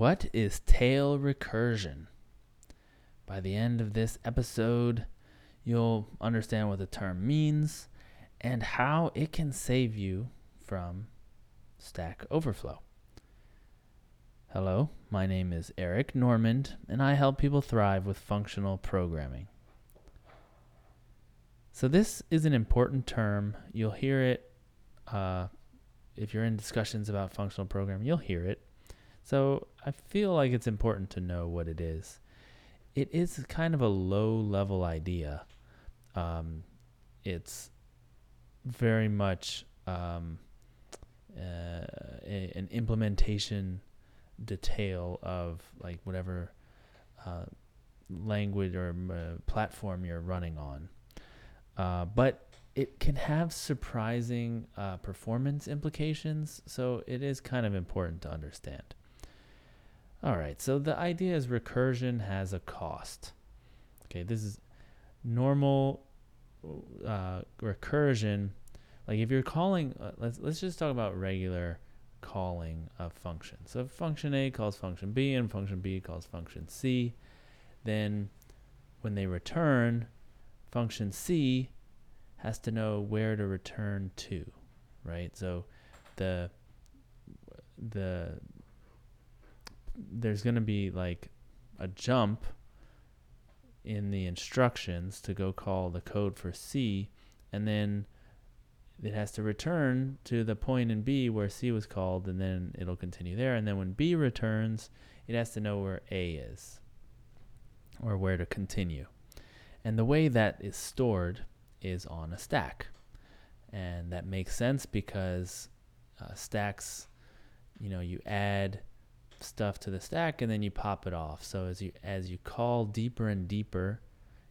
What is tail recursion? By the end of this episode, you'll understand what the term means and how it can save you from Stack Overflow. Hello, my name is Eric Normand, and I help people thrive with functional programming. So, this is an important term. You'll hear it uh, if you're in discussions about functional programming, you'll hear it. So, I feel like it's important to know what it is. It is kind of a low level idea. Um, it's very much um, uh, a, an implementation detail of like whatever uh, language or uh, platform you're running on. Uh, but it can have surprising uh, performance implications, so it is kind of important to understand. All right, so the idea is recursion has a cost. Okay, this is normal uh, recursion. Like if you're calling, uh, let's let's just talk about regular calling of function. So function A calls function B and function B calls function C. Then when they return, function C has to know where to return to, right? So the the there's going to be like a jump in the instructions to go call the code for C and then it has to return to the point in B where C was called, and then it'll continue there. And then when B returns, it has to know where A is or where to continue. And the way that is stored is on a stack. And that makes sense because uh, stacks, you know, you add stuff to the stack and then you pop it off. So as you as you call deeper and deeper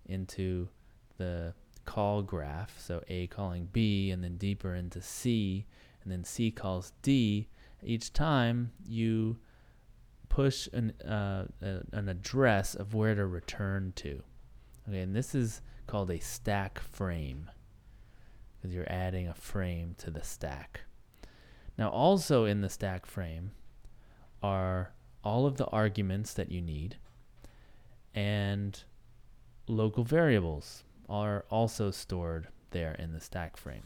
into the call graph, so A calling B and then deeper into C, and then C calls D, each time you push an, uh, a, an address of where to return to. Okay, and this is called a stack frame because you're adding a frame to the stack. Now, also in the stack frame are all of the arguments that you need and local variables are also stored there in the stack frame.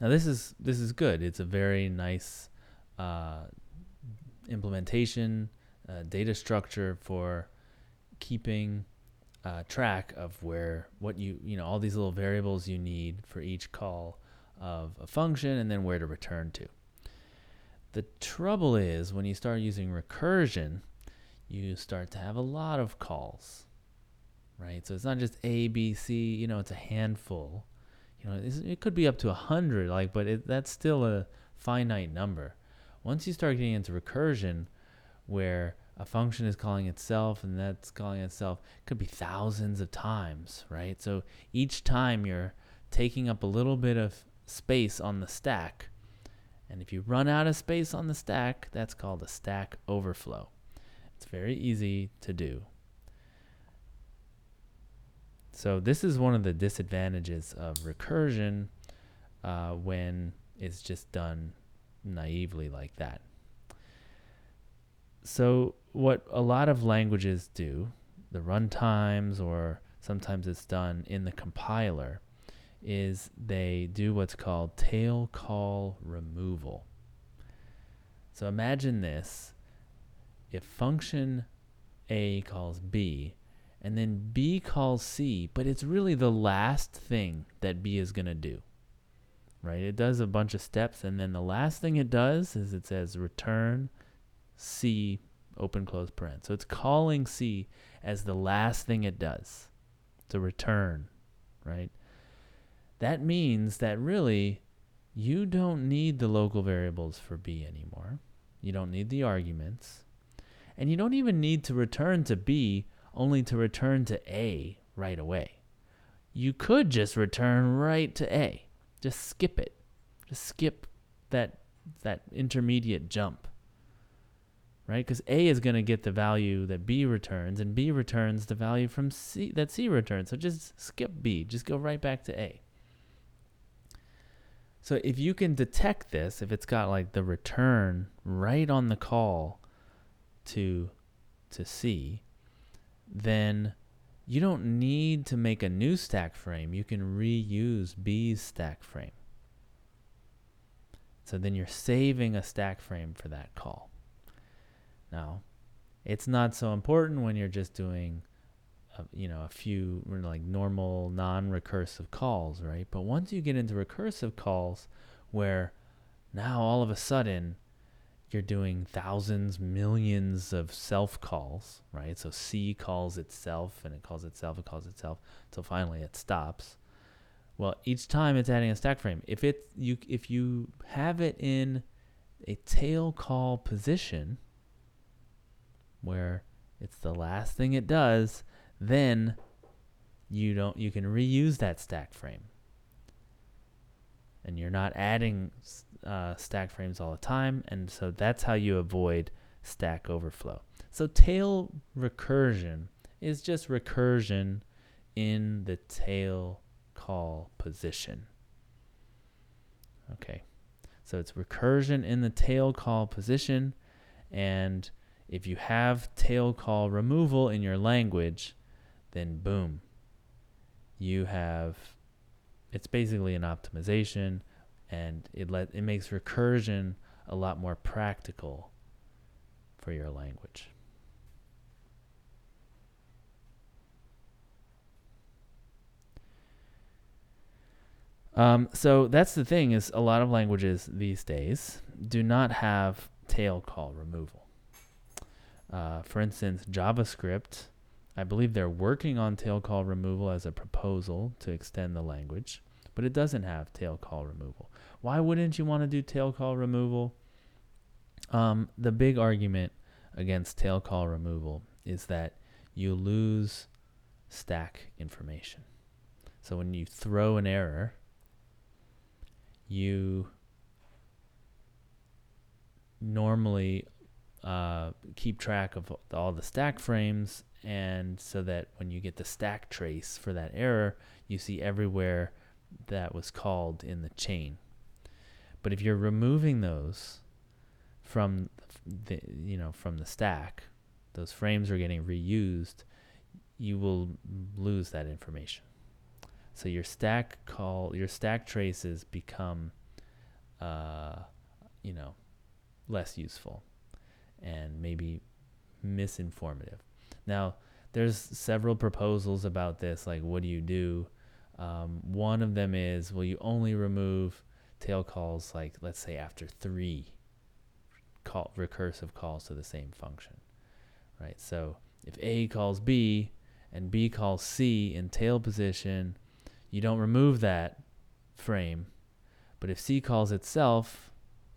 Now this is this is good. It's a very nice uh, implementation, uh, data structure for keeping uh, track of where what you you know all these little variables you need for each call of a function and then where to return to. The trouble is when you start using recursion, you start to have a lot of calls right? So it's not just A, B, C. You know, it's a handful. You know, it could be up to a hundred. Like, but it, that's still a finite number. Once you start getting into recursion, where a function is calling itself and that's calling itself, it could be thousands of times, right? So each time you're taking up a little bit of space on the stack. And if you run out of space on the stack, that's called a stack overflow. It's very easy to do. So this is one of the disadvantages of recursion uh, when it's just done naively like that. So what a lot of languages do, the runtimes or sometimes it's done in the compiler, is they do what's called tail call removal. So imagine this. If function A calls B, and then B calls C, but it's really the last thing that B is going to do. Right? It does a bunch of steps, and then the last thing it does is it says return C, open close paren. So it's calling C as the last thing it does to return, right? That means that really you don't need the local variables for B anymore. You don't need the arguments. And you don't even need to return to B only to return to A right away. You could just return right to A. Just skip it. Just skip that that intermediate jump. Right? Cuz A is going to get the value that B returns and B returns the value from C that C returns. So just skip B. Just go right back to A. So if you can detect this, if it's got like the return right on the call to to C, then you don't need to make a new stack frame. You can reuse B's stack frame. So then you're saving a stack frame for that call. Now, it's not so important when you're just doing you know a few like normal non-recursive calls, right? But once you get into recursive calls where now all of a sudden you're doing thousands, millions of self calls, right? So C calls itself and it calls itself, it calls itself until finally it stops. Well, each time it's adding a stack frame. If it you if you have it in a tail call position where it's the last thing it does, then you don't you can reuse that stack frame. And you're not adding uh, stack frames all the time, and so that's how you avoid stack overflow. So tail recursion is just recursion in the tail call position. Okay, so it's recursion in the tail call position, and if you have tail call removal in your language, then boom, you have it's basically an optimization and it let it makes recursion a lot more practical for your language. Um, so that's the thing is a lot of languages these days do not have tail call removal. Uh, for instance, JavaScript, I believe they're working on tail call removal as a proposal to extend the language, but it doesn't have tail call removal. Why wouldn't you want to do tail call removal? Um, the big argument against tail call removal is that you lose stack information. So when you throw an error, you normally uh, keep track of all the stack frames, and so that when you get the stack trace for that error, you see everywhere that was called in the chain. But if you're removing those from the you know from the stack, those frames are getting reused, you will lose that information. So your stack call your stack traces become uh, you know less useful and maybe misinformative. Now, there's several proposals about this. Like, what do you do? Um, one of them is, will you only remove tail calls like let's say after three call recursive calls to the same function right so if a calls b and b calls c in tail position you don't remove that frame but if c calls itself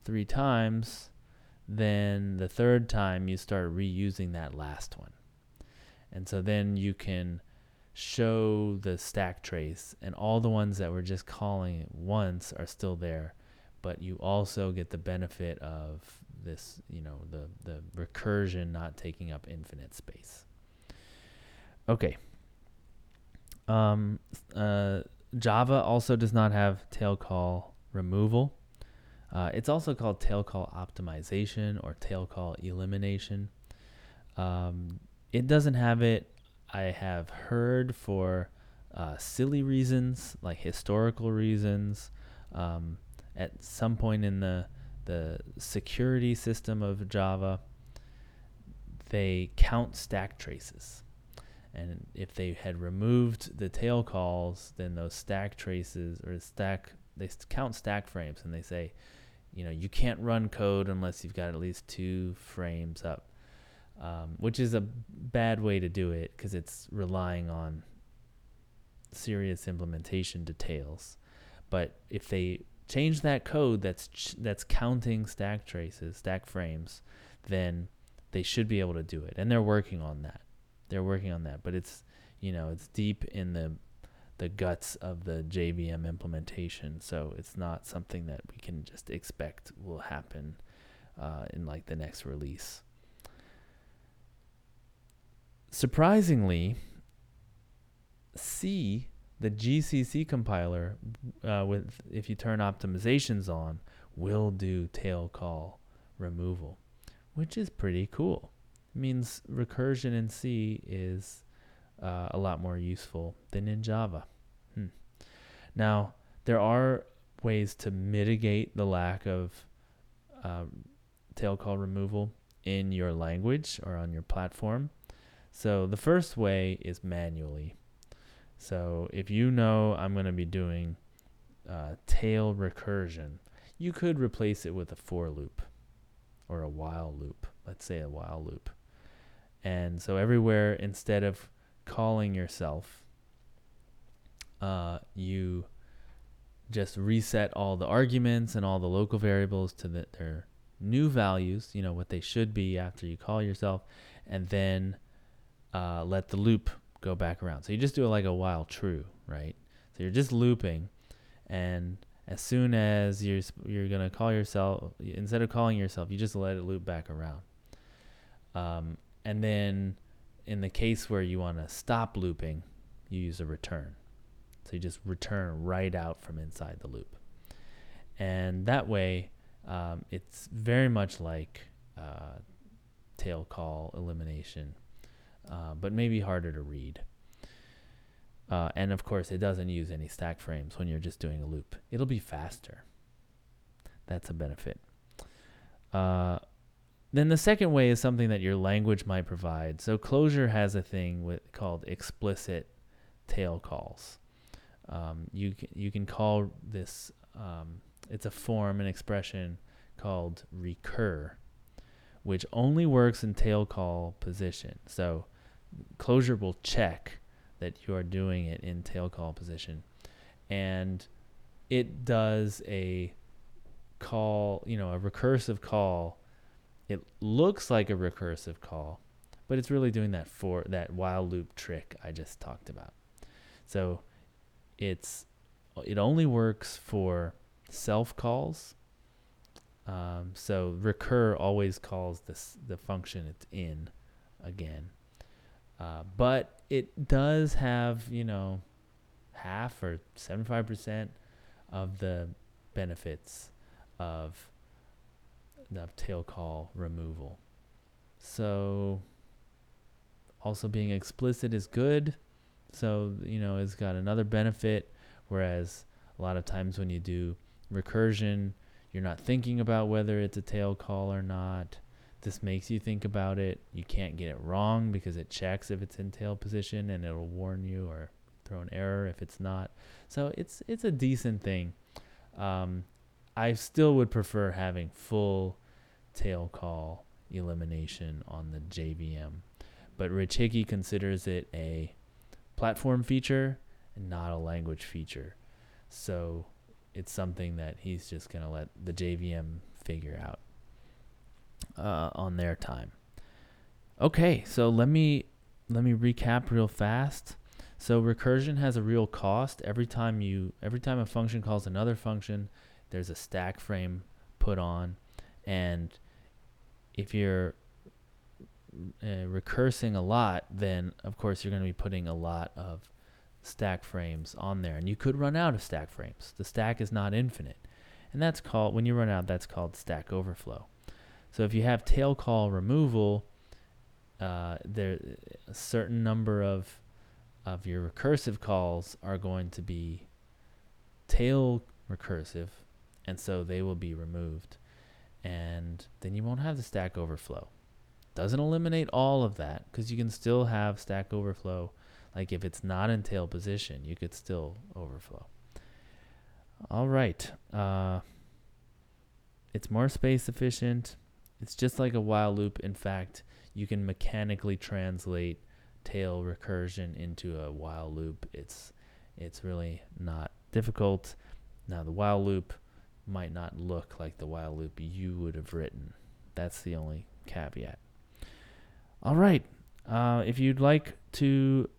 three times then the third time you start reusing that last one and so then you can show the stack trace and all the ones that were just calling once are still there but you also get the benefit of this you know the the recursion not taking up infinite space. Okay. Um, uh, java also does not have tail call removal. Uh, it's also called tail call optimization or tail call elimination. Um, it doesn't have it I have heard for uh, silly reasons, like historical reasons, um, at some point in the the security system of Java, they count stack traces. And if they had removed the tail calls, then those stack traces or stack they count stack frames and they say, you know, you can't run code unless you've got at least two frames up um, which is a bad way to do it because it's relying on serious implementation details. But if they change that code that's ch- that's counting stack traces, stack frames, then they should be able to do it, and they're working on that. They're working on that, but it's you know it's deep in the the guts of the JVM implementation, so it's not something that we can just expect will happen uh, in like the next release surprisingly, C, the GCC compiler, uh, with if you turn optimizations on, will do tail call removal, which is pretty cool. It means recursion in C is uh, a lot more useful than in Java. Hmm. Now, there are ways to mitigate the lack of uh, tail call removal in your language or on your platform. So the first way is manually. So if you know I'm going to be doing uh, tail recursion, you could replace it with a for loop or a while loop. Let's say a while loop. And so everywhere, instead of calling yourself, uh, you just reset all the arguments and all the local variables to the, their new values, you know, what they should be after you call yourself, and then uh, let the loop go back around. So you just do it like a while true, right? So you're just looping, and as soon as you're you're gonna call yourself, instead of calling yourself, you just let it loop back around. Um, and then in the case where you want to stop looping, you use a return. So you just return right out from inside the loop. And that way, um, it's very much like uh, tail call elimination, uh, but maybe harder to read. Uh, and of course, it doesn't use any stack frames when you're just doing a loop. It'll be faster. That's a benefit. Uh, then the second way is something that your language might provide. So Clojure has a thing with called explicit tail calls. Um, you can, you can call this um, it's a form an expression called recur, which only works in tail call position. So Clojure will check that you are doing it in tail call position, and it does a call, you know, a recursive call it looks like a recursive call, but it's really doing that for that while loop trick I just talked about. So it's it only works for self calls. Um, so recur always calls this the function it's in again, uh, but it does have you know half or seventy five percent of the benefits of the tail call removal. So also being explicit is good. So, you know, it's got another benefit. Whereas a lot of times when you do recursion, you're not thinking about whether it's a tail call or not. This makes you think about it. You can't get it wrong because it checks if it's in tail position and it'll warn you or throw an error if it's not. So it's it's a decent thing. Um, I still would prefer having full tail call elimination on the JVM. But Rich Hickey considers it a platform feature and not a language feature. So it's something that he's just going to let the JVM figure out uh, on their time. Okay, so let me let me recap real fast. So recursion has a real cost. Every time you every time a function calls another function, there's a stack frame put on, and if you're uh, recursing a lot, then of course you're going to be putting a lot of stack frames on there, and you could run out of stack frames. The stack is not infinite, and that's called when you run out. That's called stack overflow. So if you have tail call removal, uh, there a certain number of of your recursive calls are going to be tail recursive, and so they will be removed. And then you won't have the stack overflow. Doesn't eliminate all of that because you can still have stack overflow. Like if it's not in tail position, you could still overflow. All right. Uh, it's more space efficient. It's just like a while loop. In fact, you can mechanically translate tail recursion into a while loop. It's it's really not difficult. Now the while loop might not look like the while loop you would have written. That's the only caveat. All right. Uh, if you'd like to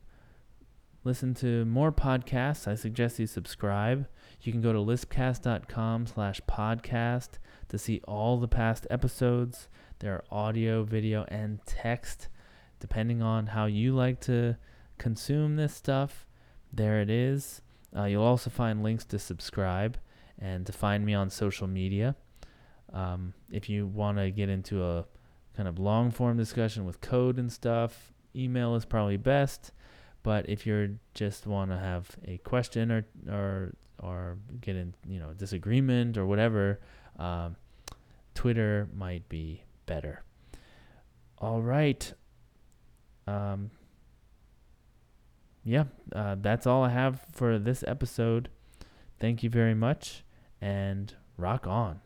listen to more podcasts, I suggest you subscribe. You can go to lispcast.com slash podcast to see all the past episodes. There are audio, video, and text. Depending on how you like to consume this stuff, there it is. Uh, you'll also find links to subscribe and to find me on social media. Um, if you want to get into a kind of long form discussion with code and stuff, email is probably best. But if you just want to have a question or or or get in you know disagreement or whatever, um, Twitter might be better. All right. Um, yeah, uh, that's all I have for this episode. Thank you very much and rock on.